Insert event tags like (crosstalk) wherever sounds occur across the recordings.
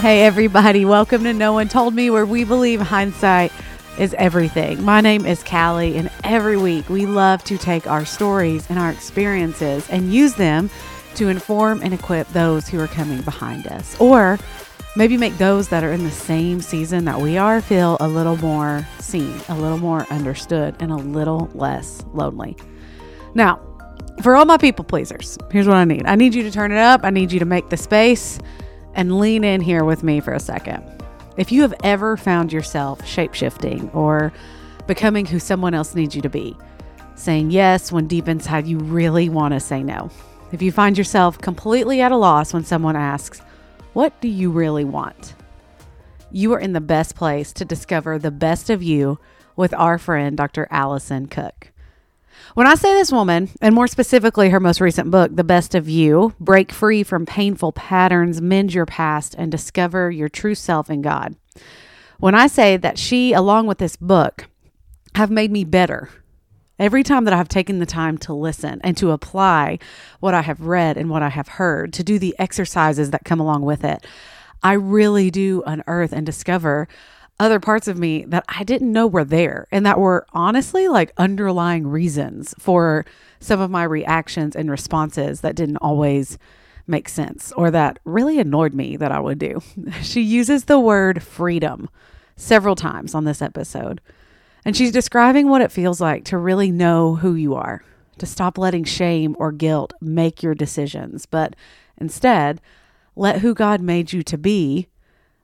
Hey, everybody, welcome to No One Told Me, where we believe hindsight is everything. My name is Callie, and every week we love to take our stories and our experiences and use them to inform and equip those who are coming behind us, or maybe make those that are in the same season that we are feel a little more seen, a little more understood, and a little less lonely. Now, for all my people pleasers, here's what I need. I need you to turn it up, I need you to make the space and lean in here with me for a second. If you have ever found yourself shapeshifting or becoming who someone else needs you to be, saying yes when deep inside you really want to say no, if you find yourself completely at a loss when someone asks, What do you really want? You are in the best place to discover the best of you with our friend, Dr. Alison Cook. When I say this woman, and more specifically her most recent book, The Best of You Break Free from Painful Patterns, Mend Your Past, and Discover Your True Self in God. When I say that she, along with this book, have made me better every time that I have taken the time to listen and to apply what I have read and what I have heard, to do the exercises that come along with it, I really do unearth and discover other parts of me that I didn't know were there and that were honestly like underlying reasons for some of my reactions and responses that didn't always make sense or that really annoyed me that I would do. (laughs) She uses the word freedom several times on this episode. And she's describing what it feels like to really know who you are, to stop letting shame or guilt make your decisions, but instead let who God made you to be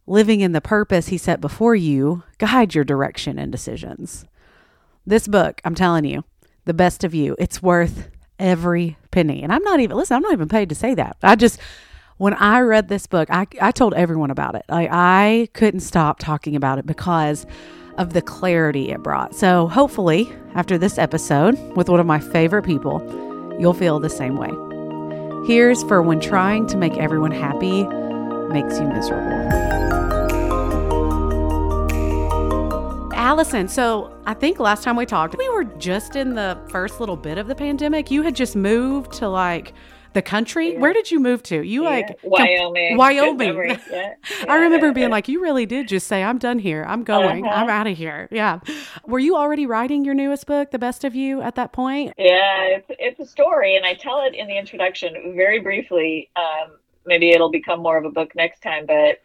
living in the purpose He set before you, guide your direction and decisions. This book, I'm telling you, the best of you, it's worth every penny. And I'm not even, listen, I'm not even paid to say that. I just, when I read this book, I, I told everyone about it. I, I couldn't stop talking about it because of the clarity it brought. So hopefully, after this episode with one of my favorite people, you'll feel the same way. Here's for when trying to make everyone happy makes you miserable. Alison, so I think last time we talked, we were just in the first little bit of the pandemic. You had just moved to like the country. Yeah. Where did you move to? You yeah. like Wyoming. Wyoming. (laughs) Yeah. I remember being like, you really did just say, I'm done here. I'm going. Uh-huh. I'm out of here. Yeah. Were you already writing your newest book, The Best of You, at that point? Yeah, it's, it's a story, and I tell it in the introduction very briefly. Um, maybe it'll become more of a book next time, but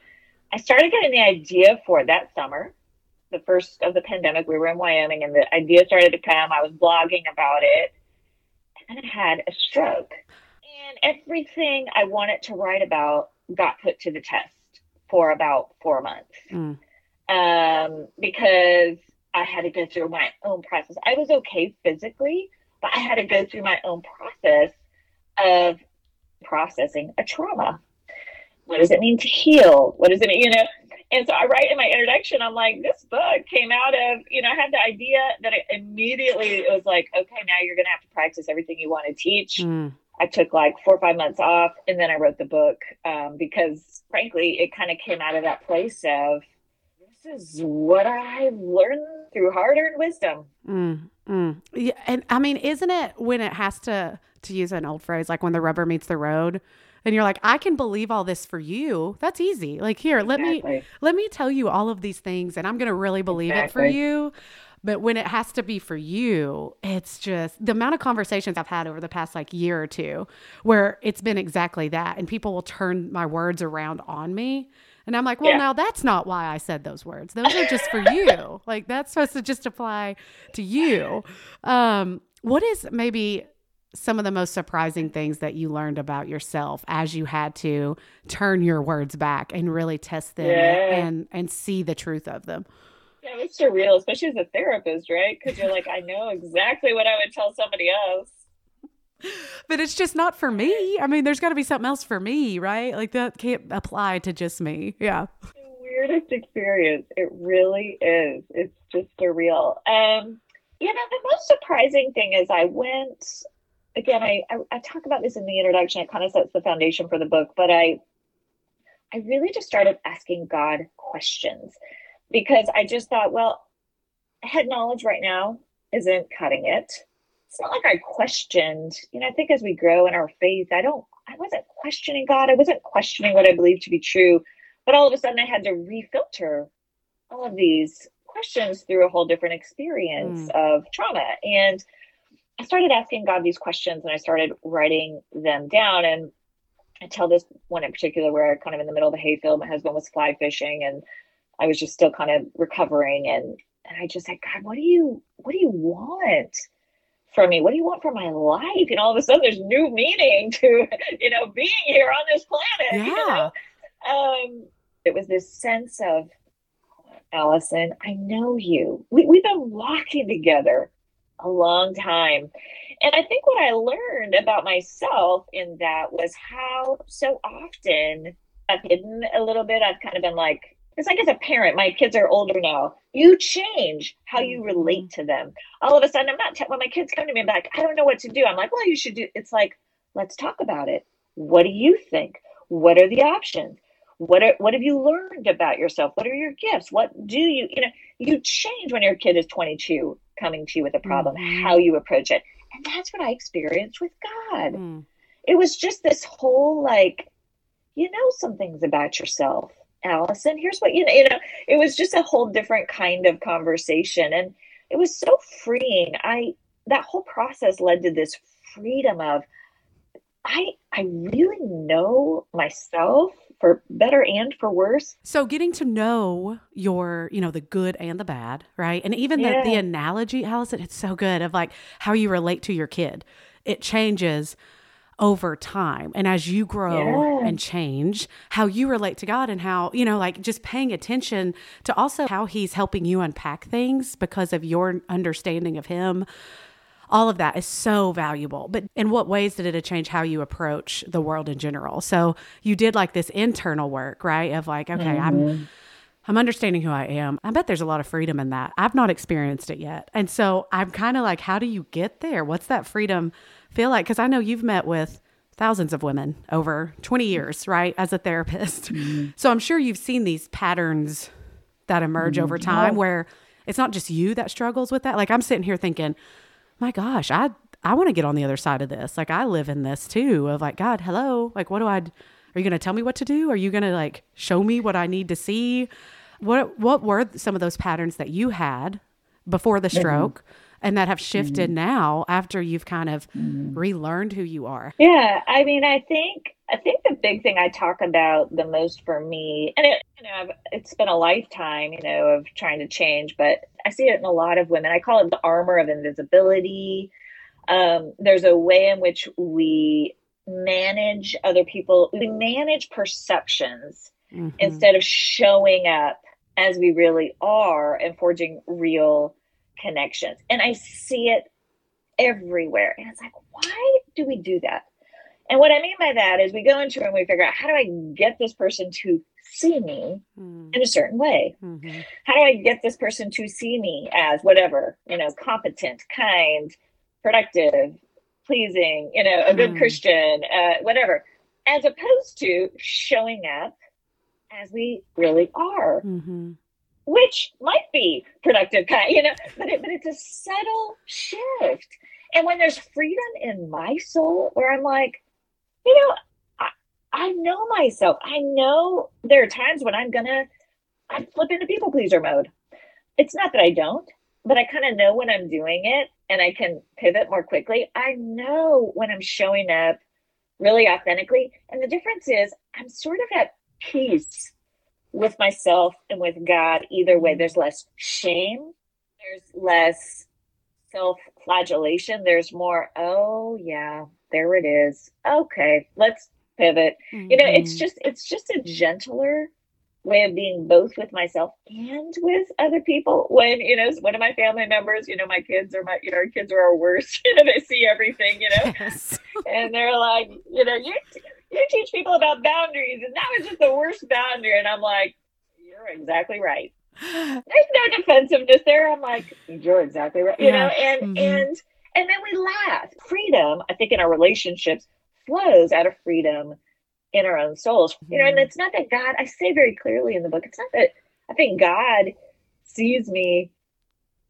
I started getting the idea for it that summer the first of the pandemic, we were in Wyoming and the idea started to come. I was blogging about it and I had a stroke. And everything I wanted to write about got put to the test for about four months. Mm. Um, because I had to go through my own process. I was okay physically, but I had to go through my own process of processing a trauma. What does it mean to heal? What does it mean, you know? And so I write in my introduction, I'm like, this book came out of, you know, I had the idea that it immediately it was like, okay, now you're going to have to practice everything you want to teach. Mm. I took like four or five months off and then I wrote the book um, because, frankly, it kind of came out of that place of this is what I've learned through hard earned wisdom. Mm, mm. Yeah, and I mean, isn't it when it has to, to use an old phrase, like when the rubber meets the road? and you're like i can believe all this for you that's easy like here let me let me tell you all of these things and i'm going to really believe exactly. it for you but when it has to be for you it's just the amount of conversations i've had over the past like year or two where it's been exactly that and people will turn my words around on me and i'm like well yeah. now that's not why i said those words those are just for you (laughs) like that's supposed to just apply to you um what is maybe some of the most surprising things that you learned about yourself as you had to turn your words back and really test them yeah. and and see the truth of them. Yeah it's surreal especially as a therapist right? Because you're like i know exactly what i would tell somebody else. But it's just not for me. I mean there's got to be something else for me right? Like that can't apply to just me. Yeah. Weirdest experience. It really is. It's just surreal. Um you know the most surprising thing is i went again, I, I, I talk about this in the introduction. It kind of sets the foundation for the book, but I I really just started asking God questions because I just thought, well, head knowledge right now isn't cutting it. It's not like I questioned, you know, I think as we grow in our faith, I don't I wasn't questioning God. I wasn't questioning what I believe to be true. But all of a sudden, I had to refilter all of these questions through a whole different experience mm. of trauma. And I started asking God these questions and I started writing them down. And I tell this one in particular where kind of in the middle of a hayfield, my husband was fly fishing and I was just still kind of recovering and and I just said, God, what do you what do you want from me? What do you want for my life? And all of a sudden there's new meaning to, you know, being here on this planet. Yeah. You know? um, it was this sense of Alison, I know you. We, we've been walking together a long time. And I think what I learned about myself in that was how so often I've hidden a little bit. I've kind of been like, it's like as a parent, my kids are older now. You change how you mm-hmm. relate to them. All of a sudden, I'm not, t- when my kids come to me and be like, I don't know what to do. I'm like, well, you should do, it's like, let's talk about it. What do you think? What are the options? What are, what have you learned about yourself? What are your gifts? What do you, you know, you change when your kid is 22 coming to you with a problem, mm-hmm. how you approach it. And that's what I experienced with God. Mm. It was just this whole like, you know, some things about yourself, Alison. Here's what you know, you know, it was just a whole different kind of conversation. And it was so freeing. I that whole process led to this freedom of I I really know myself for better and for worse. So getting to know your, you know, the good and the bad, right? And even yeah. the, the analogy, Alison, it's so good of like how you relate to your kid. It changes over time. And as you grow yeah. and change, how you relate to God and how, you know, like just paying attention to also how He's helping you unpack things because of your understanding of Him all of that is so valuable. But in what ways did it change how you approach the world in general? So you did like this internal work, right? Of like, okay, mm-hmm. I'm I'm understanding who I am. I bet there's a lot of freedom in that. I've not experienced it yet. And so I'm kind of like, how do you get there? What's that freedom feel like? Because I know you've met with thousands of women over 20 years, right, as a therapist. Mm-hmm. So I'm sure you've seen these patterns that emerge mm-hmm. over time where it's not just you that struggles with that. Like I'm sitting here thinking, my gosh, I I want to get on the other side of this. Like I live in this too of like, God, hello. Like what do I are you going to tell me what to do? Are you going to like show me what I need to see? What what were some of those patterns that you had before the mm-hmm. stroke mm-hmm. And that have shifted mm-hmm. now after you've kind of mm-hmm. relearned who you are? Yeah, I mean, I think I think the big thing I talk about the most for me, and it, you know, I've, it's been a lifetime, you know, of trying to change, but I see it in a lot of women. I call it the armor of invisibility. Um, there's a way in which we manage other people, we manage perceptions mm-hmm. instead of showing up as we really are and forging real connections. And I see it everywhere. And it's like, why do we do that? And what I mean by that is we go into and we figure out how do I get this person to see me mm. in a certain way? Mm-hmm. How do I get this person to see me as whatever, you know, competent, kind, productive, pleasing, you know, a good mm. Christian, uh, whatever, as opposed to showing up as we really are. Mm-hmm. Which might be productive, kind, you know, but it, but it's a subtle shift. And when there's freedom in my soul, where I'm like, you know, I, I know myself. I know there are times when I'm gonna I flip into people pleaser mode. It's not that I don't, but I kind of know when I'm doing it and I can pivot more quickly. I know when I'm showing up really authentically. And the difference is I'm sort of at peace with myself and with God. Either way, there's less shame, there's less self flagellation, there's more, oh, yeah, there it is. Okay, let's pivot. Mm-hmm. You know, it's mm-hmm. just it's just a gentler way of being both with myself and with other people. When you know, one of my family members, you know, my kids are my you know, our kids are our worst. (laughs) You know, they see everything, you know, yes. and they're like, you know, you you teach people about boundaries, and that was just the worst boundary. And I'm like, you're exactly right. There's no defensiveness there. I'm like, you're exactly right. You yeah. know, and mm-hmm. and and then we laugh. Freedom, I think, in our relationships flows out of freedom in our own souls. Mm-hmm. You know, and mm-hmm. it's not that God, I say very clearly in the book, it's not that I think God sees me.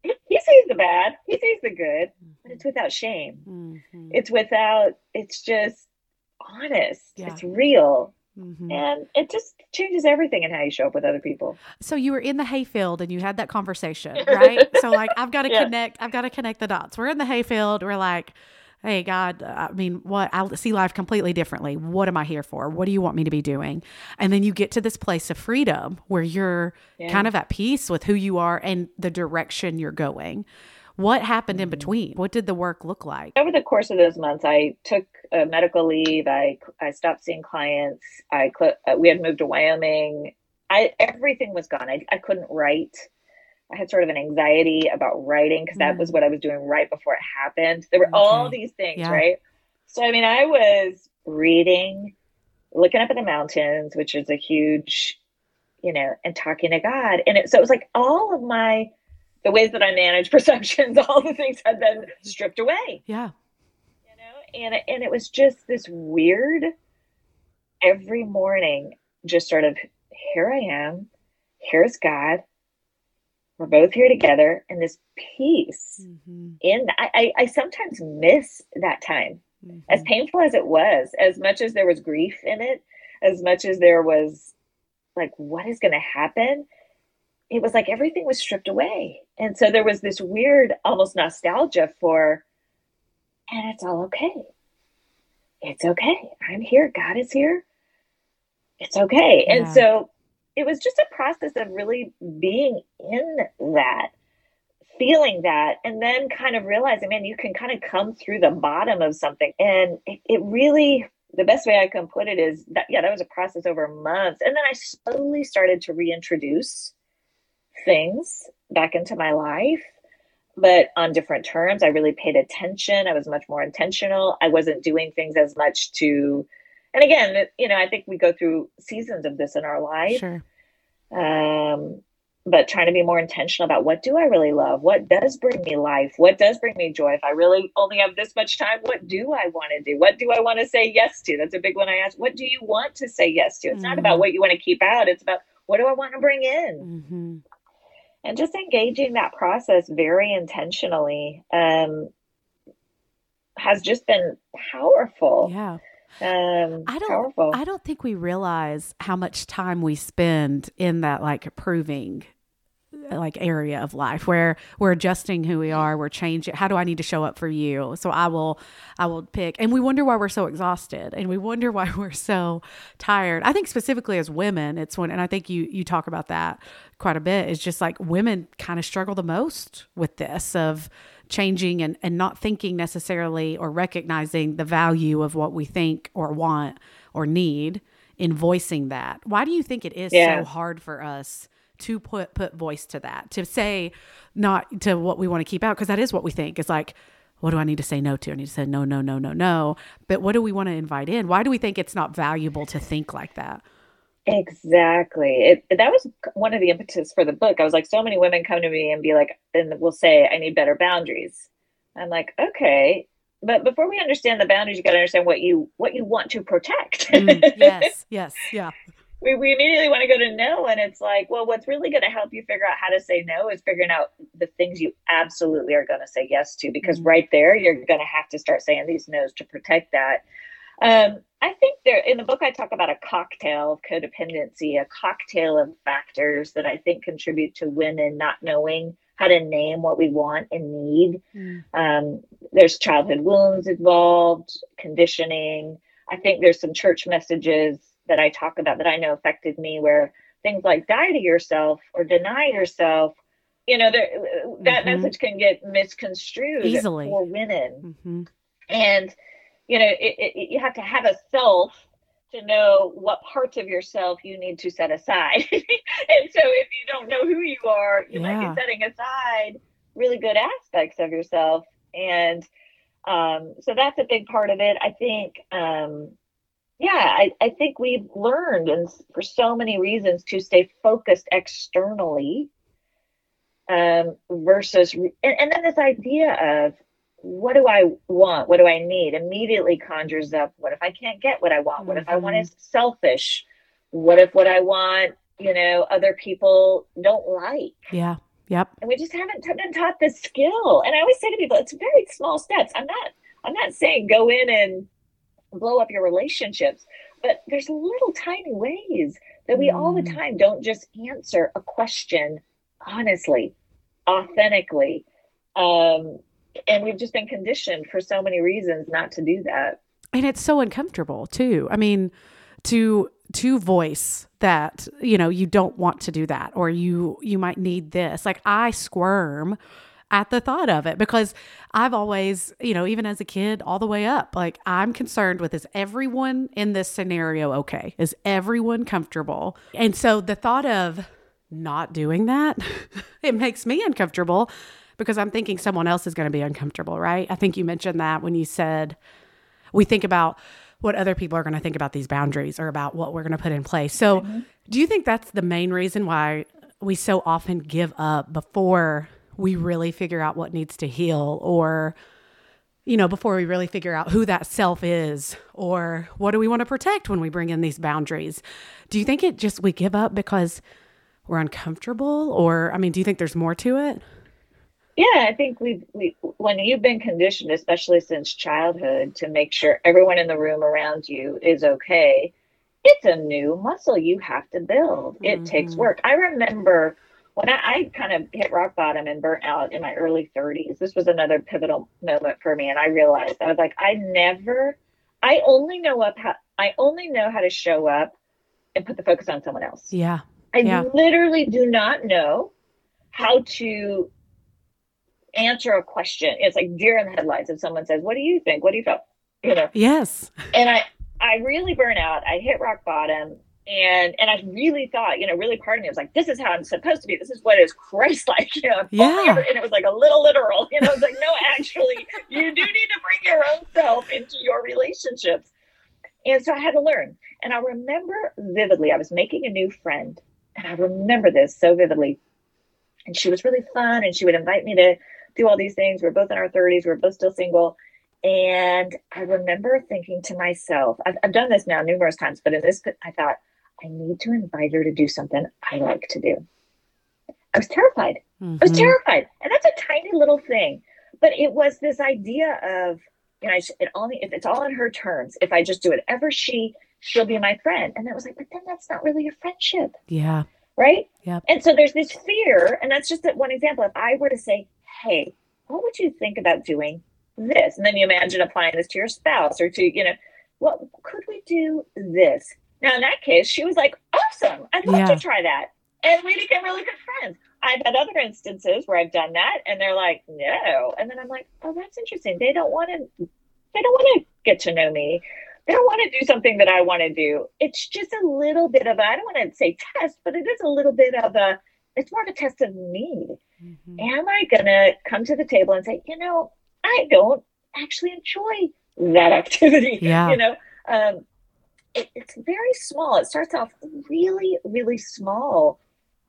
He, sees the bad, he sees the good, mm-hmm. but it's without shame. Mm-hmm. It's without, it's just honest. Yeah. It's real. Mm-hmm. And it just changes everything in how you show up with other people. So you were in the hayfield and you had that conversation, (laughs) right? so like I've got to yeah. connect I've got to connect the dots. We're in the hayfield, we're like hey god i mean what i see life completely differently what am i here for what do you want me to be doing and then you get to this place of freedom where you're yeah. kind of at peace with who you are and the direction you're going what happened in mm-hmm. between? What did the work look like? Over the course of those months, I took a medical leave. I I stopped seeing clients. I cl- uh, we had moved to Wyoming. I everything was gone. I I couldn't write. I had sort of an anxiety about writing because that mm. was what I was doing right before it happened. There were okay. all these things, yeah. right? So I mean, I was reading, looking up at the mountains, which is a huge, you know, and talking to God. And it, so it was like all of my the ways that I manage (laughs) perceptions, all the things had been stripped away. Yeah. You know, and and it was just this weird every morning, just sort of here I am, here's God. We're both here together, and this peace. Mm-hmm. In I, I, I sometimes miss that time, mm-hmm. as painful as it was, as much as there was grief in it, as much as there was like, what is going to happen? It was like everything was stripped away. And so there was this weird, almost nostalgia for, and it's all okay. It's okay. I'm here. God is here. It's okay. Yeah. And so it was just a process of really being in that, feeling that, and then kind of realizing, man, you can kind of come through the bottom of something. And it, it really, the best way I can put it is that, yeah, that was a process over months. And then I slowly started to reintroduce things back into my life but on different terms. I really paid attention. I was much more intentional. I wasn't doing things as much to, and again, you know, I think we go through seasons of this in our life. Sure. Um, but trying to be more intentional about what do I really love? What does bring me life? What does bring me joy? If I really only have this much time, what do I want to do? What do I want to say yes to? That's a big one I ask. What do you want to say yes to? It's mm-hmm. not about what you want to keep out. It's about what do I want to bring in? Mm-hmm and just engaging that process very intentionally um, has just been powerful. Yeah. Um, I don't. Powerful. I don't think we realize how much time we spend in that like proving like area of life where we're adjusting who we are we're changing how do i need to show up for you? So i will i will pick. And we wonder why we're so exhausted and we wonder why (laughs) we're so tired. I think specifically as women it's when and i think you you talk about that quite a bit is just like women kind of struggle the most with this of changing and, and not thinking necessarily or recognizing the value of what we think or want or need in voicing that. Why do you think it is yeah. so hard for us to put put voice to that to say not to what we want to keep out because that is what we think it's like what do I need to say no to? I need to say no, no, no, no, no. But what do we want to invite in? Why do we think it's not valuable to think like that? Exactly. It, that was one of the impetus for the book. I was like, so many women come to me and be like, and will say, I need better boundaries. I'm like, okay, but before we understand the boundaries, you got to understand what you what you want to protect. mm, yes, yes, yeah we, we immediately want to go to no and it's like well what's really going to help you figure out how to say no is figuring out the things you absolutely are going to say yes to because mm-hmm. right there you're going to have to start saying these no's to protect that um, i think there in the book i talk about a cocktail of codependency a cocktail of factors that i think contribute to women not knowing how to name what we want and need mm. um, there's childhood wounds involved conditioning i think there's some church messages that I talk about that I know affected me, where things like die to yourself or deny yourself, you know, there, that mm-hmm. message can get misconstrued easily for women. Mm-hmm. And, you know, it, it, you have to have a self to know what parts of yourself you need to set aside. (laughs) and so if you don't know who you are, you yeah. might be setting aside really good aspects of yourself. And um, so that's a big part of it. I think um, yeah, I, I think we've learned, and for so many reasons, to stay focused externally um, versus, and, and then this idea of what do I want? What do I need? Immediately conjures up what if I can't get what I want? What mm-hmm. if I want mm-hmm. is selfish? What if what I want, you know, other people don't like? Yeah. Yep. And we just haven't been taught this skill. And I always say to people, it's very small steps. I'm not, I'm not saying go in and blow up your relationships. but there's little tiny ways that we mm. all the mm. time don't just answer a question honestly, authentically. Um, and we've just been conditioned for so many reasons not to do that. And it's so uncomfortable too. I mean, to to voice that you know you don't want to do that or you you might need this like i squirm at the thought of it because I've always, you know, even as a kid, all the way up, like I'm concerned with is everyone in this scenario okay? Is everyone comfortable? And so the thought of not doing that, (laughs) it makes me uncomfortable because I'm thinking someone else is going to be uncomfortable, right? I think you mentioned that when you said we think about what other people are going to think about these boundaries or about what we're going to put in place. So, mm-hmm. do you think that's the main reason why we so often give up before we really figure out what needs to heal or you know before we really figure out who that self is or what do we want to protect when we bring in these boundaries. Do you think it just we give up because we're uncomfortable or i mean do you think there's more to it? Yeah i think we we when you've been conditioned especially since childhood to make sure everyone in the room around you is okay it's a new muscle you have to build. It mm-hmm. takes work. I remember when I, I, kind of hit rock bottom and burnt out in my early 30s, this was another pivotal moment for me. And I realized I was like, I never, I only know up how, I only know how to show up and put the focus on someone else. Yeah. I yeah. literally do not know how to answer a question. It's like deer in the headlights. If someone says, "What do you think? What do you feel?" You know. Yes. And I, I really burn out. I hit rock bottom, and and I really thought, you know, really part of me was like, this is how I'm supposed to be. This is what is Christ like, (laughs) you know. Yeah. And it was like a little literal, (laughs) you know. It's like, no, actually, you do need to bring your own self into your relationships. And so I had to learn. And I remember vividly, I was making a new friend, and I remember this so vividly. And she was really fun, and she would invite me to do all these things. We we're both in our 30s, we we're both still single. And I remember thinking to myself, I've, I've done this now numerous times, but in this, I thought, I need to invite her to do something I like to do. I was terrified. Mm-hmm. I was mm-hmm. terrified. And that's a tiny little thing. But it was this idea of, you know, it only, if it's all on her terms, if I just do whatever she, she'll be my friend. And it was like, but then that's not really a friendship. Yeah. Right. Yeah. And so there's this fear. And that's just one example. If I were to say, hey, what would you think about doing this? And then you imagine applying this to your spouse or to, you know, what could we do this? Now, in that case, she was like, awesome. I'd love yeah. to try that. And we became really good friends. I've had other instances where I've done that and they're like, no. And then I'm like, oh, that's interesting. They don't want to, they don't want to get to know me. They don't want to do something that I want to do. It's just a little bit of a, I don't want to say test, but it is a little bit of a, it's more of a test of me. Mm-hmm. Am I going to come to the table and say, you know, I don't actually enjoy that activity? (laughs) Yeah. You know, um, it, it's very small. It starts off really, really small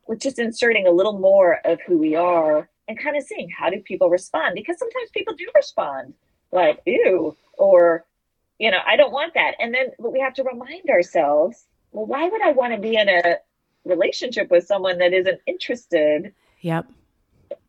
with just inserting a little more of who we are and kind of seeing how do people respond because sometimes people do respond like ew or you know i don't want that and then but we have to remind ourselves well why would i want to be in a relationship with someone that isn't interested yep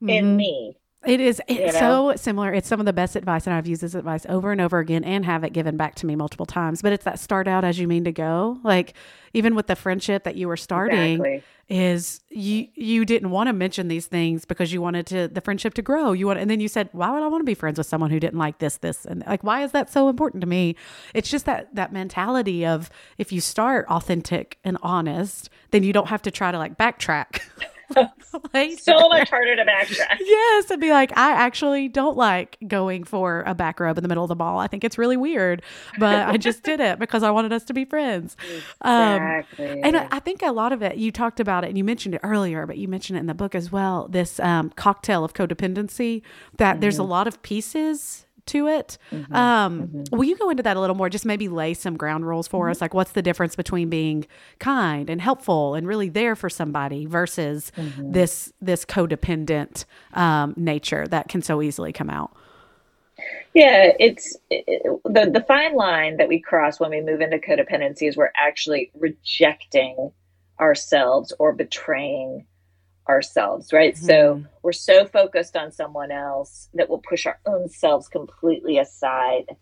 in mm-hmm. me it is it's so similar. It's some of the best advice, and I've used this advice over and over again and have it given back to me multiple times. But it's that start out as you mean to go. Like even with the friendship that you were starting, exactly. is you you didn't want to mention these things because you wanted to the friendship to grow. You want, and then you said, "Why would I want to be friends with someone who didn't like this, this, and like why is that so important to me?" It's just that that mentality of if you start authentic and honest, then you don't have to try to like backtrack. (laughs) so (laughs) much harder to backtrack. Yes, and be like, I actually don't like going for a back rub in the middle of the ball. I think it's really weird, but I just did it because I wanted us to be friends. Exactly. Um, and I, I, think a lot of it, you talked about it, and you mentioned it earlier, but you mentioned it in the book as well. This um, cocktail of codependency. That mm-hmm. there's a mm-hmm. lot of pieces to it. Mm-hmm. Um, mm-hmm. Will you go into that a little more? Just maybe lay some ground rules for mm-hmm. us. Like, what's the difference between being kind and helpful and really there for somebody versus mm-hmm. this this codependent um, nature that can so easily come out? Yeah, it's it, the the fine line that we cross when we move into codependency is we're actually rejecting ourselves or betraying ourselves, right? Mm-hmm. So we're so focused on someone else that we'll push our own selves completely aside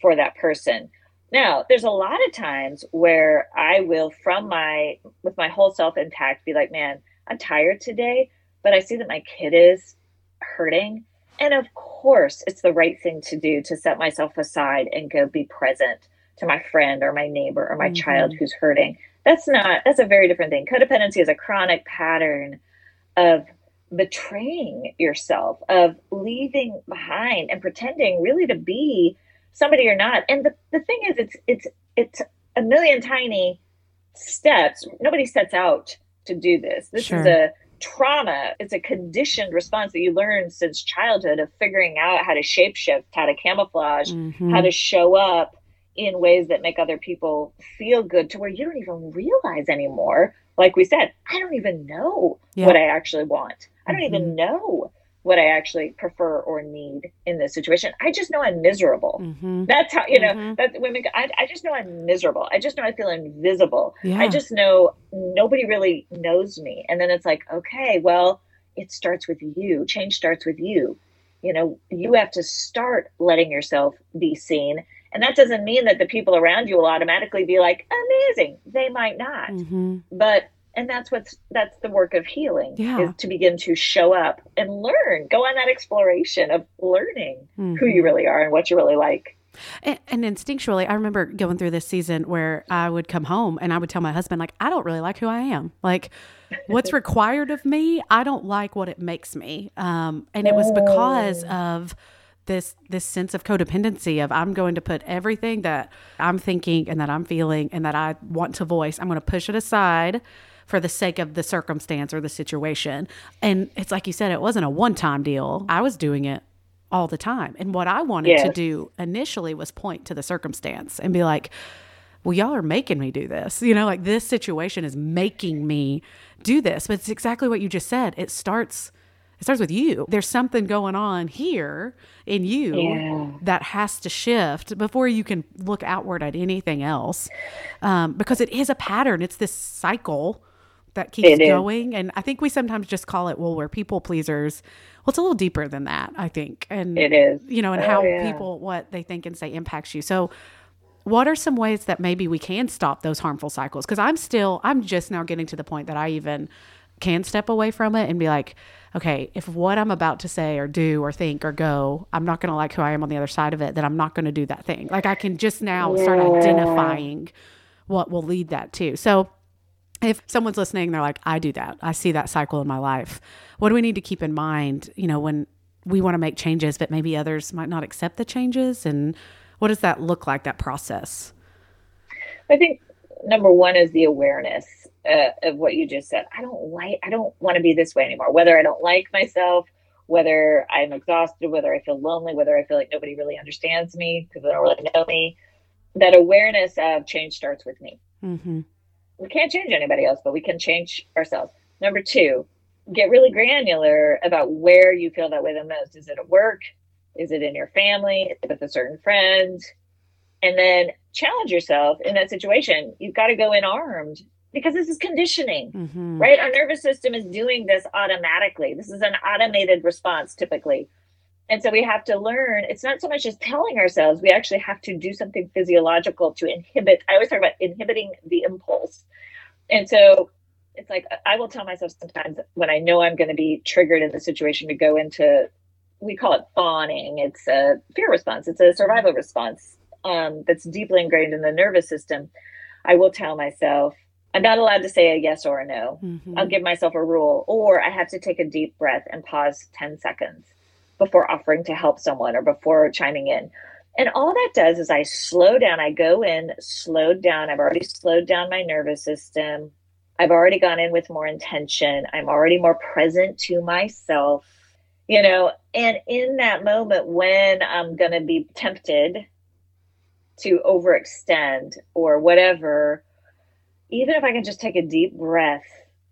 for that person. Now, there's a lot of times where I will, from my, with my whole self intact, be like, man, I'm tired today, but I see that my kid is hurting. And of course, it's the right thing to do to set myself aside and go be present to my friend or my neighbor or my mm-hmm. child who's hurting. That's not, that's a very different thing. Codependency is a chronic pattern of betraying yourself, of leaving behind and pretending really to be somebody you're not. And the, the thing is, it's, it's, it's a million tiny steps. Nobody sets out to do this. This sure. is a trauma. It's a conditioned response that you learn since childhood of figuring out how to shapeshift, how to camouflage, mm-hmm. how to show up in ways that make other people feel good to where you don't even realize anymore. Like we said, I don't even know yeah. what I actually want. I don't mm-hmm. even know what I actually prefer or need in this situation. I just know I'm miserable. Mm-hmm. That's how, you know, mm-hmm. that women, I, I just know I'm miserable. I just know I feel invisible. Yeah. I just know nobody really knows me. And then it's like, okay, well, it starts with you. Change starts with you. You know, you have to start letting yourself be seen. And that doesn't mean that the people around you will automatically be like, amazing. They might not. Mm-hmm. But and that's what's that's the work of healing yeah. is to begin to show up and learn go on that exploration of learning mm-hmm. who you mm-hmm. really are and what you really like and, and, instinctually i remember going through this season where i would come home and i would tell my husband like i don't really like who i am like what's (laughs) required of me i don't like what it makes me um, and it was because oh. of this this sense of codependency of I'm going to put everything that I'm thinking and that I'm feeling and that I want to voice I'm going to push it aside for the sake of the circumstance or the situation. And it's like you said, it wasn't a one time deal. I was doing it all the time. And what I wanted yes. to do initially was point to the circumstance and be like, well, y'all are making me do this. You know, like this situation is making me do this. But it's exactly what you just said. It starts it starts with you. There's something going on here in you yeah. that has to shift before you can look outward at anything else. Um, because it is a pattern. It's this cycle that keeps going. And I think we sometimes just call it, well, we're people pleasers. Well, it's a little deeper than that, I think. And it is, you know, and oh, how yeah. people, what they think and say impacts you. So, what are some ways that maybe we can stop those harmful cycles? Because I'm still, I'm just now getting to the point that I even can step away from it and be like, okay, if what I'm about to say or do or think or go, I'm not going to like who I am on the other side of it, then I'm not going to do that thing. Like I can just now yeah. start identifying what will lead that to. So, if someone's listening, they're like, I do that. I see that cycle in my life. What do we need to keep in mind, you know, when we want to make changes, but maybe others might not accept the changes? And what does that look like, that process? I think number one is the awareness uh, of what you just said. I don't like, I don't want to be this way anymore. Whether I don't like myself, whether I'm exhausted, whether I feel lonely, whether I feel like nobody really understands me because they don't really know me. That awareness of change starts with me. Mm-hmm we can't change anybody else, but we can change ourselves. Number two, get really granular about where you feel that way the most. Is it at work? Is it in your family? Is it with a certain friend? And then challenge yourself in that situation. You've got to go in armed because this is conditioning, mm-hmm. right? Our nervous system is doing this automatically. This is an automated response typically. And so we have to learn, it's not so much as telling ourselves, we actually have to do something physiological to inhibit. I always talk about inhibiting the impulse. And so it's like I will tell myself sometimes when I know I'm going to be triggered in the situation to go into, we call it fawning. It's a fear response, it's a survival response um, that's deeply ingrained in the nervous system. I will tell myself, I'm not allowed to say a yes or a no. Mm-hmm. I'll give myself a rule, or I have to take a deep breath and pause 10 seconds before offering to help someone or before chiming in. And all that does is I slow down. I go in, slowed down. I've already slowed down my nervous system. I've already gone in with more intention. I'm already more present to myself, you know. And in that moment, when I'm going to be tempted to overextend or whatever, even if I can just take a deep breath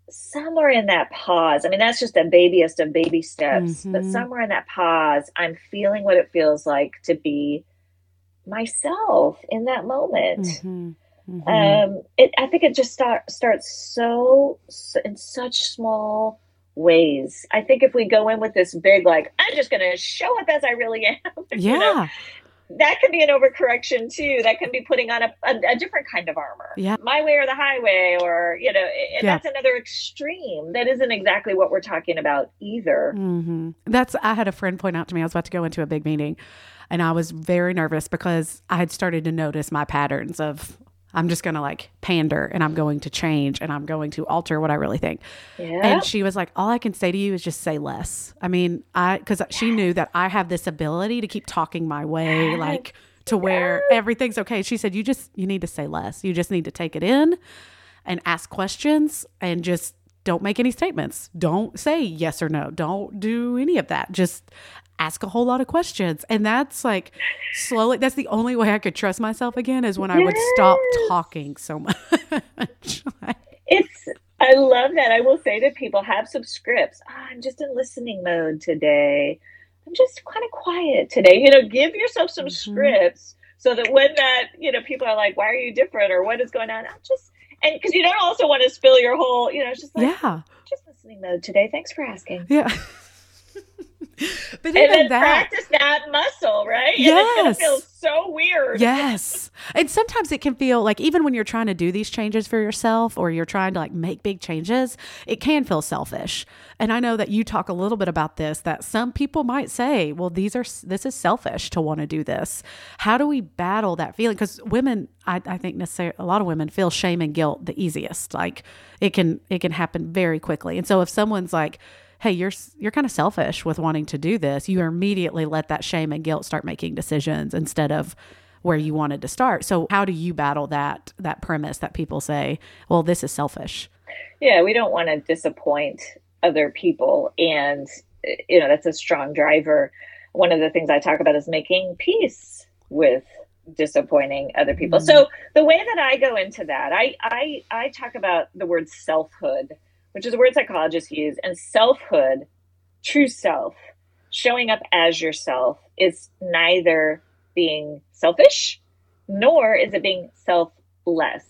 somewhere in that pause, I mean, that's just the babyest of baby steps, mm-hmm. but somewhere in that pause, I'm feeling what it feels like to be myself in that moment. Mm-hmm. Mm-hmm. Um, it, I think it just start, starts so, so in such small ways. I think if we go in with this big, like, I'm just going to show up as I really am. Yeah. (laughs) you know, that can be an overcorrection too. That can be putting on a, a, a different kind of armor. Yeah. My way or the highway, or, you know, and Yeah. that's another extreme. That isn't exactly what we're talking about either. hmm That's I had a friend point out to me. I was about to go into a big meeting, and I was very nervous because I had started to notice my patterns of I'm just going to like pander and I'm going to change and I'm going to alter what I really think. Yeah. And she was like, "All I can say to you is just say less." I mean, I because she knew that I have this ability to keep talking my way, like to where everything's okay. She said, "You just you need to say less. You just need to take it in and ask questions and just don't make any statements. Don't say yes or no. Don't do any of that. Just ask a whole lot of questions." And that's like slowly. That's the only way I could trust myself again is when I would stop talking so (laughs) much. It's I love that. I will say to people, have some scripts. "Ah, I'm just in listening mode today. I'm just kind of quiet today. You know, give yourself some Mhm. scripts so that when that, you know, people are like, why are you different or what is going on? I'm just and because you don't also want to spill your whole, you know, it's just like yeah. just listening mode today. Thanks for asking. Yeah. (laughs) but And even then that. practice that muscle, right? And it's Yes. feel so weird. Yes. And sometimes it can feel like even when you're trying to do these changes for yourself or you're trying to like make big changes, it can feel selfish. And I know that you talk a little bit about this that some people might say, well, these are this is selfish to want to do this. How do we battle that feeling? Because women, I, I think necessarily a lot of women feel shame and guilt the easiest. Like it can it can happen very quickly. And so if someone's like, hey you're you're kind of selfish with wanting to do this you immediately let that shame and guilt start making decisions instead of where you wanted to start so how do you battle that that premise that people say well this is selfish Yeah, we don't want to disappoint other people. And, you know, that's a strong driver. One of the things I talk about is making peace with disappointing other people. Mhm. So the way that I go into that, I, I, I talk about the word selfhood, which is a word psychologists use. And selfhood, true self, showing up as yourself is neither being selfish nor is it being selfless.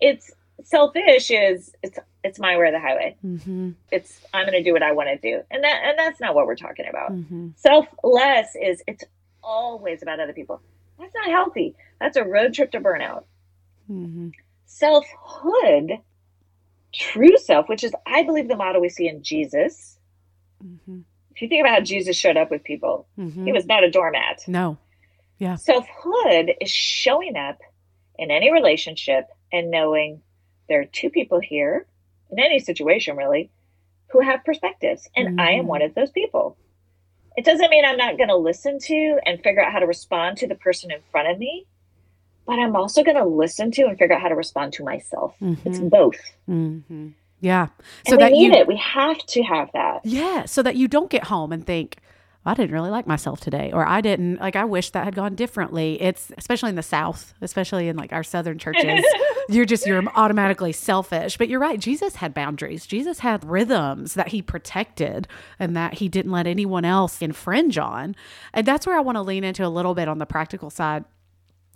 It's selfish is it's it's my way or the highway. mm-hmm. It's I'm going to do what I want to do, and that and that's not what we're talking about. Mm-hmm. Selfless is it's always about other people. That's not healthy. That's a road trip to burnout. Mm-hmm. Selfhood, true self, which is I believe the model we see in Jesus. Mm-hmm. If you think about how Jesus showed up with people, Mm-hmm. he was not a doormat. no Yeah. Selfhood is showing up in any relationship and knowing there are two people here in any situation really who have perspectives and I am Mhm. one of those people. It doesn't mean I'm not going to listen to and figure out how to respond to the person in front of me, but I'm also going to listen to and figure out how to respond to myself. It's Mhm. both. Mm-hmm. yeah so and we that need you it. We have to have that. Yeah, so that you don't get home and think, I didn't really like myself today, or I didn't like. I wish that had gone differently. It's especially in the South, especially in like our Southern churches. (laughs) you're just you're automatically selfish. But you're right. Jesus had boundaries. Jesus had rhythms that he protected and that he didn't let anyone else infringe on. And that's where I want to lean into a little bit on the practical side.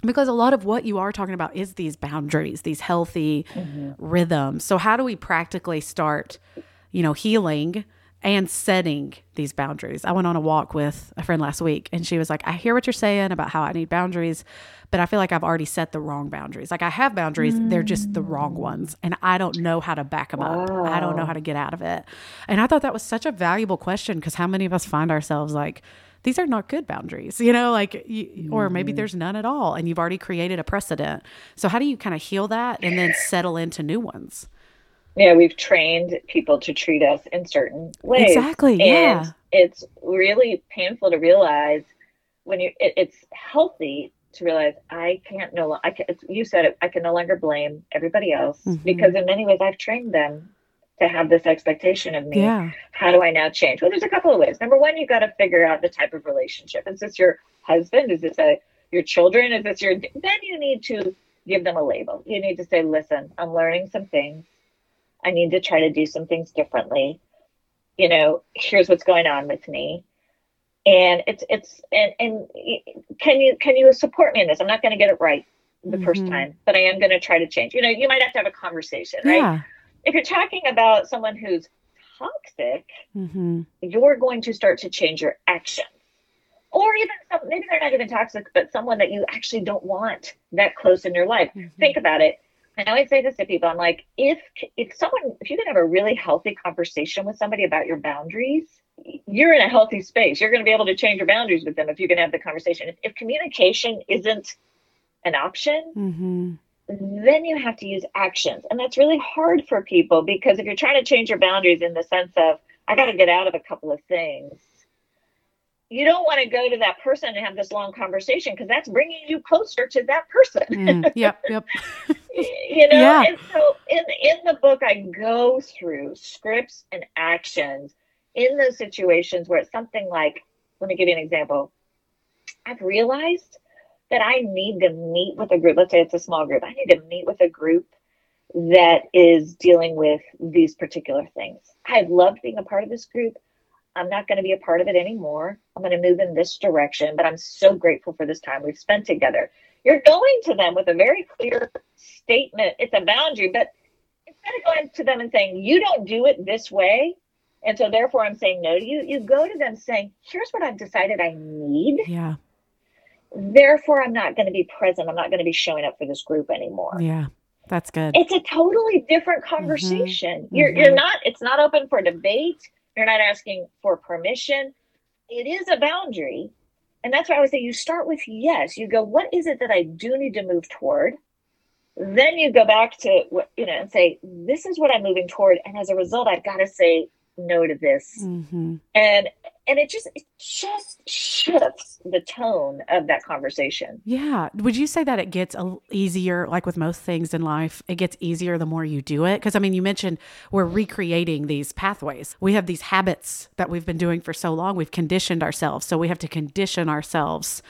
Because a lot of what you are talking about is these boundaries, these healthy mm-hmm. rhythms. So how do we practically start, you know, healing and setting these boundaries? I went on a walk with a friend last week and she was like, I hear what you're saying about how I need boundaries, but I feel like I've already set the wrong boundaries. Like I have boundaries, they're just the wrong mm. ones. And I don't know how to back them up. I don't know how to get out of it. And I thought that was such a valuable question because how many of us find ourselves like, these are not good boundaries, you know, like, you, or maybe there's none at all and you've already created a precedent. So, how do you kind of heal that and then settle into new ones? Yeah, we've trained people to treat us in certain ways. Exactly. Yeah. It's really painful to realize when you, it, it's healthy to realize I can't no, I can, you said it, I can no longer blame everybody else Mhm. because in many ways I've trained them to have this expectation of me. Yeah. How do I now change? Well, there's a couple of ways. Number one, you've got to figure out the type of relationship. Is this your husband? Is this a, your children? Is this your, then you need to give them a label. You need to say, listen, I'm learning some things. I need to try to do some things differently. You know, here's what's going on with me. And it's it's and and can you can you support me in this? I'm not going to get it right the first Mhm. time, but I am going to try to change. You know, you might have to have a conversation, right? Yeah. If you're talking about someone who's toxic, Mm-hmm. you're going to start to change your actions. or even some, maybe they're not even toxic, but someone that you actually don't want that close in your life. Mm-hmm. Think about it. And I always say this to people: I'm like, if if someone, if you can have a really healthy conversation with somebody about your boundaries, you're in a healthy space. You're going to be able to change your boundaries with them if you can have the conversation. If, if communication isn't an option, mm-hmm. Then you have to use actions, and that's really hard for people because if you're trying to change your boundaries in the sense of I got to get out of a couple of things you don't want to go to that person and have this long conversation because that's bringing you closer to that person. Mm, yep, yep. (laughs) you know, yeah. and so in in the book, I go through scripts and actions in those situations where it's something like, let me give you an example. I've realized that I need to meet with a group. Let's say it's a small group. I need to meet with a group that is dealing with these particular things. I've loved being a part of this group. I'm not going to be a part of it anymore. I'm going to move in this direction, but I'm so grateful for this time we've spent together. You're going to them with a very clear statement. It's a boundary, but instead of going to them and saying, you don't do it this way, and so therefore I'm saying no to you, you go to them saying, here's what I've decided I need. Yeah. Therefore, I'm not going to be present. I'm not going to be showing up for this group anymore. Yeah. That's good. It's a totally different mm-hmm. conversation. Mm-hmm. You're mm-hmm. you're not it's not open for debate. You're not asking for permission. It is a boundary. And that's why I would say you start with yes. You go, what is it that I do need to move toward? Then you go back to what, you know, and say, this is what I'm moving toward. And as a result, I've got to say no to this. Mm-hmm. And and it just it just shifts the tone of that conversation. Yeah. Would you say that it gets a, easier like with most things in life, it gets easier the more you do it? Cuz I mean, you mentioned we're recreating these pathways. We have these habits that we've been doing for so long. We've conditioned ourselves. So we have to condition ourselves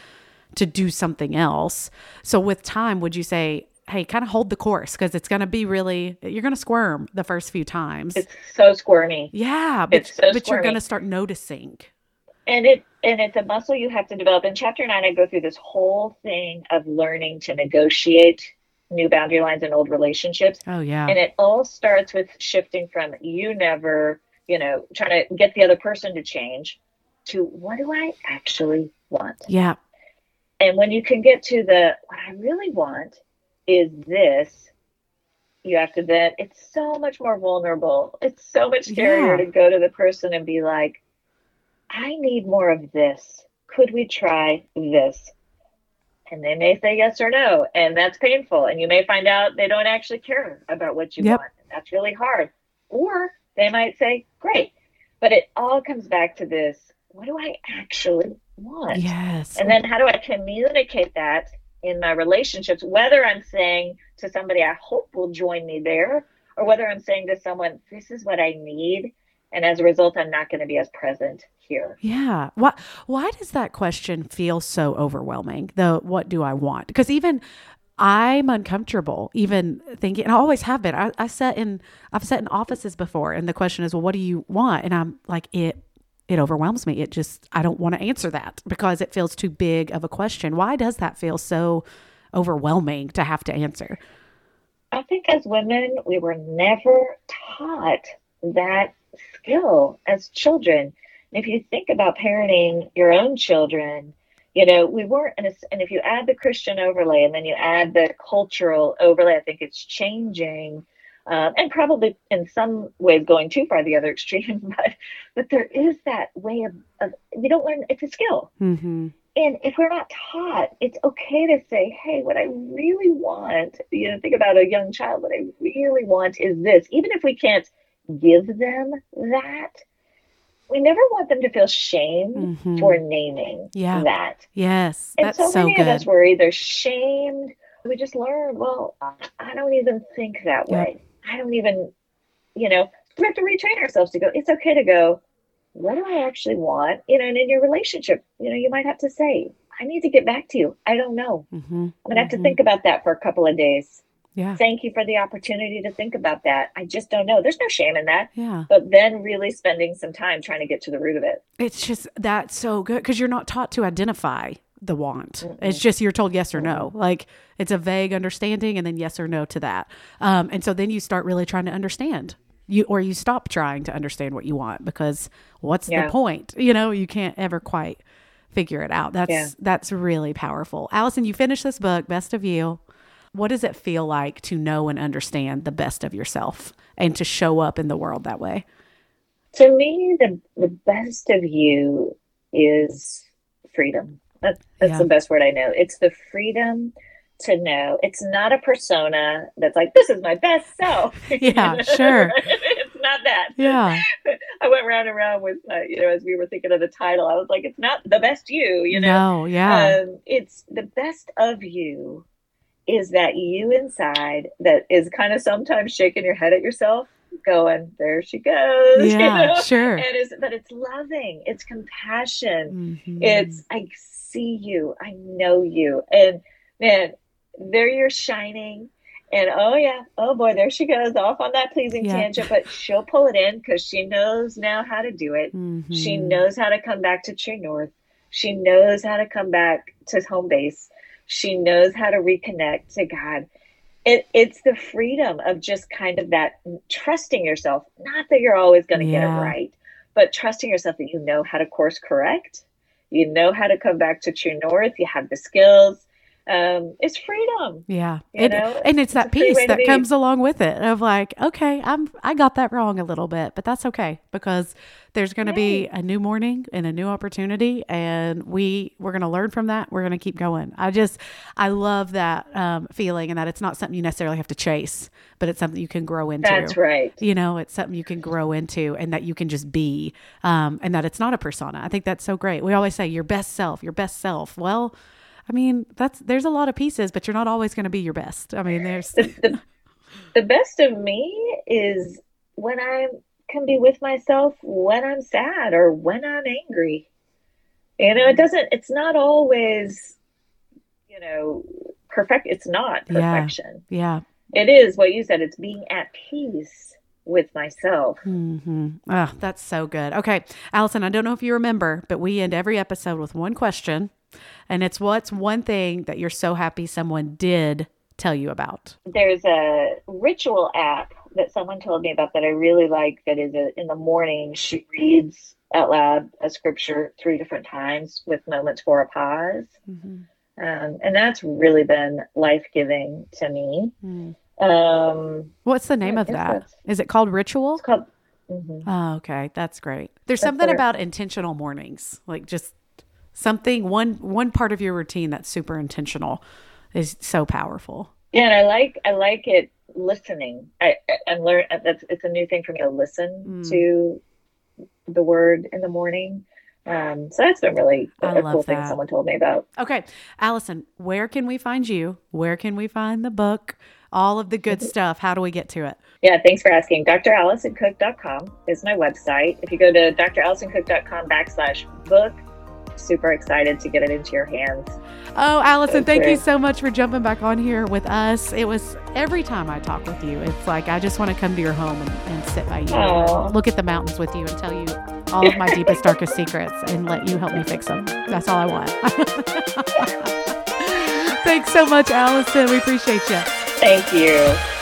to do something else. So with time, would you say hey, kind of hold the course because it's going to be really, you're going to squirm the first few times. It's so squirmy. Yeah, but, so but you're going to start noticing. And it and it's a muscle you have to develop. In chapter nine, I go through this whole thing of learning to negotiate new boundary lines in old relationships. Oh yeah. And it all starts with shifting from you never, you know, trying to get the other person to change to what do I actually want? Yeah. And when you can get to the what I really want is this, you have to then, it's so much more vulnerable. It's so much scarier yeah. to go to the person and be like, I need more of this. Could we try this? And they may say yes or no. And that's painful. And you may find out they don't actually care about what you yep. want. That's really hard. Or they might say, great. But it all comes back to this what do I actually want? Yes. And then how do I communicate that in my relationships, whether I'm saying to somebody, I hope will join me there, or whether I'm saying to someone, this is what I need. And as a result, I'm not going to be as present here. Yeah. Why, why does that question feel so overwhelming? The what do I want? Because even I'm uncomfortable even thinking, and I always have been. I, I sat in, I've sat in offices before, and the question is, well, what do you want? And I'm like, it it overwhelms me. It just, I don't want to answer that because it feels too big of a question. Why does that feel so overwhelming to have to answer? I think as women, we were never taught that skill as children. And if you think about parenting your own children, you know, we weren't, and, and if you add the Christian overlay and then you add the cultural overlay, I think it's changing um, and probably in some ways going too far the other (laughs) extreme but but there is that way of, of we don't learn it's a skill mm-hmm. and if we're not taught it's okay to say hey what i really want you know think about a young child what i really want is this even if we can't give them that we never want them to feel shame mm-hmm. for naming yeah. that. Yes. And so, so many good. of us were either shamed, we just learned, well, I don't even think that way. I don't even, you know, we have to retrain ourselves to go, it's okay to go, what do I actually want? You know, and in your relationship, you know, you might have to say, I need to get back to you. I don't know. Mm-hmm. I'm going to have mm-hmm. to think about that for a couple of days. Yeah. Thank you for the opportunity to think about that. I just don't know. There's no shame in that. Yeah. But then really spending some time trying to get to the root of it. It's just that's so good because you're not taught to identify the want. Mm-mm. It's just you're told yes or no. Like it's a vague understanding and then yes or no to that. Um, and so then you start really trying to understand. You or you stop trying to understand what you want because what's yeah. the point? You know, you can't ever quite figure it out. That's Yeah. that's really powerful. Alison, you finished this book, Best of You. What does it feel like to know and understand the best of yourself and to show up in the world that way? To me, the the best of you is freedom. That, that's Yeah. the best word I know. It's the freedom to know. It's not a persona that's like, this is my best self. (laughs) Yeah, sure. (laughs) it's not that. Yeah. (laughs) I went round and round with, uh, you know, as we were thinking of the title, I was like, it's not the best you, you know? No, yeah. Um, it's the best of you is that you inside that is kind of sometimes shaking your head at yourself, going, there she goes. you (laughs) yeah, know? sure. And it's, but it's loving, it's compassion, Mhm. it's I see you, I know you, and man, there you're shining. And oh yeah, oh boy, there she goes off on that pleasing Yeah. tangent, but she'll pull it in because she knows now how to do it. She Mhm. knows how to come back to true north. She knows how to come back to home base. She knows how to reconnect to God. It, it's the freedom of just kind of that trusting yourself. Not that you're always going to get it right, but trusting yourself that you know how to course correct. You know how to come back to true north. You have the skills. Um, it's freedom. Yeah. Know, and it's it's that piece that comes along with it of like, okay, I'm I got that wrong a little bit, but that's okay because there's going to be a new morning and a new opportunity and we we're going to learn from that. We're going to keep going. I just I love that um, feeling and that it's not something you necessarily have to chase, but it's something you can grow into. That's right. You know, it's something you can grow into and that you can just be, um, and that it's not a persona. I think that's so great. We always say your best self, your best self. Well, I mean, that's there's a lot of pieces, but you're not always going to be your best. I mean, there's the, (laughs) the, the best of me is when I can be with myself when I'm sad or when I'm angry. You know, it doesn't, it's not always, you know, perfect. It's not perfection. yeah. It is what you said, it's being at peace with myself. hmm Oh, that's so good. Okay, Alison, I don't know if you remember, but we end every episode with one question, and it's what's one thing that you're so happy someone did tell you about? There's a ritual app that someone told me about that I really like that is a, in the morning, she reads out loud a scripture three different times with moments for a pause. Mm-hmm. Um, and that's really been life giving to me. Um, What's the name of that's- it called Ritual? it's called. mhm. Oh, okay, that's great. There's That's something about intentional mornings, like just something one one part of your routine that's super intentional is so powerful. Yeah, and I like I like it listening. I and learn that's it's a new thing for me to listen Mm. to the word in the morning. Um, so that's been really a, a cool thing someone told me about. Okay, Alison, where can we find you? Where can we find the book? All of the good stuff. How do we get to it? Yeah, thanks for asking. DrAlisonCook.com is my website. If you go to dralisoncook.com backslash book, super excited to get it into your hands. Oh, Alison, That's thank you so much for jumping back on here with us. It was every time I talk with you, it's like I just want to come to your home and, and sit by you, look at the mountains with you, and tell you all of my deepest, darkest secrets and let you help me fix them. That's all I want. (laughs) Thanks so much, Alison. We appreciate you. Thank you.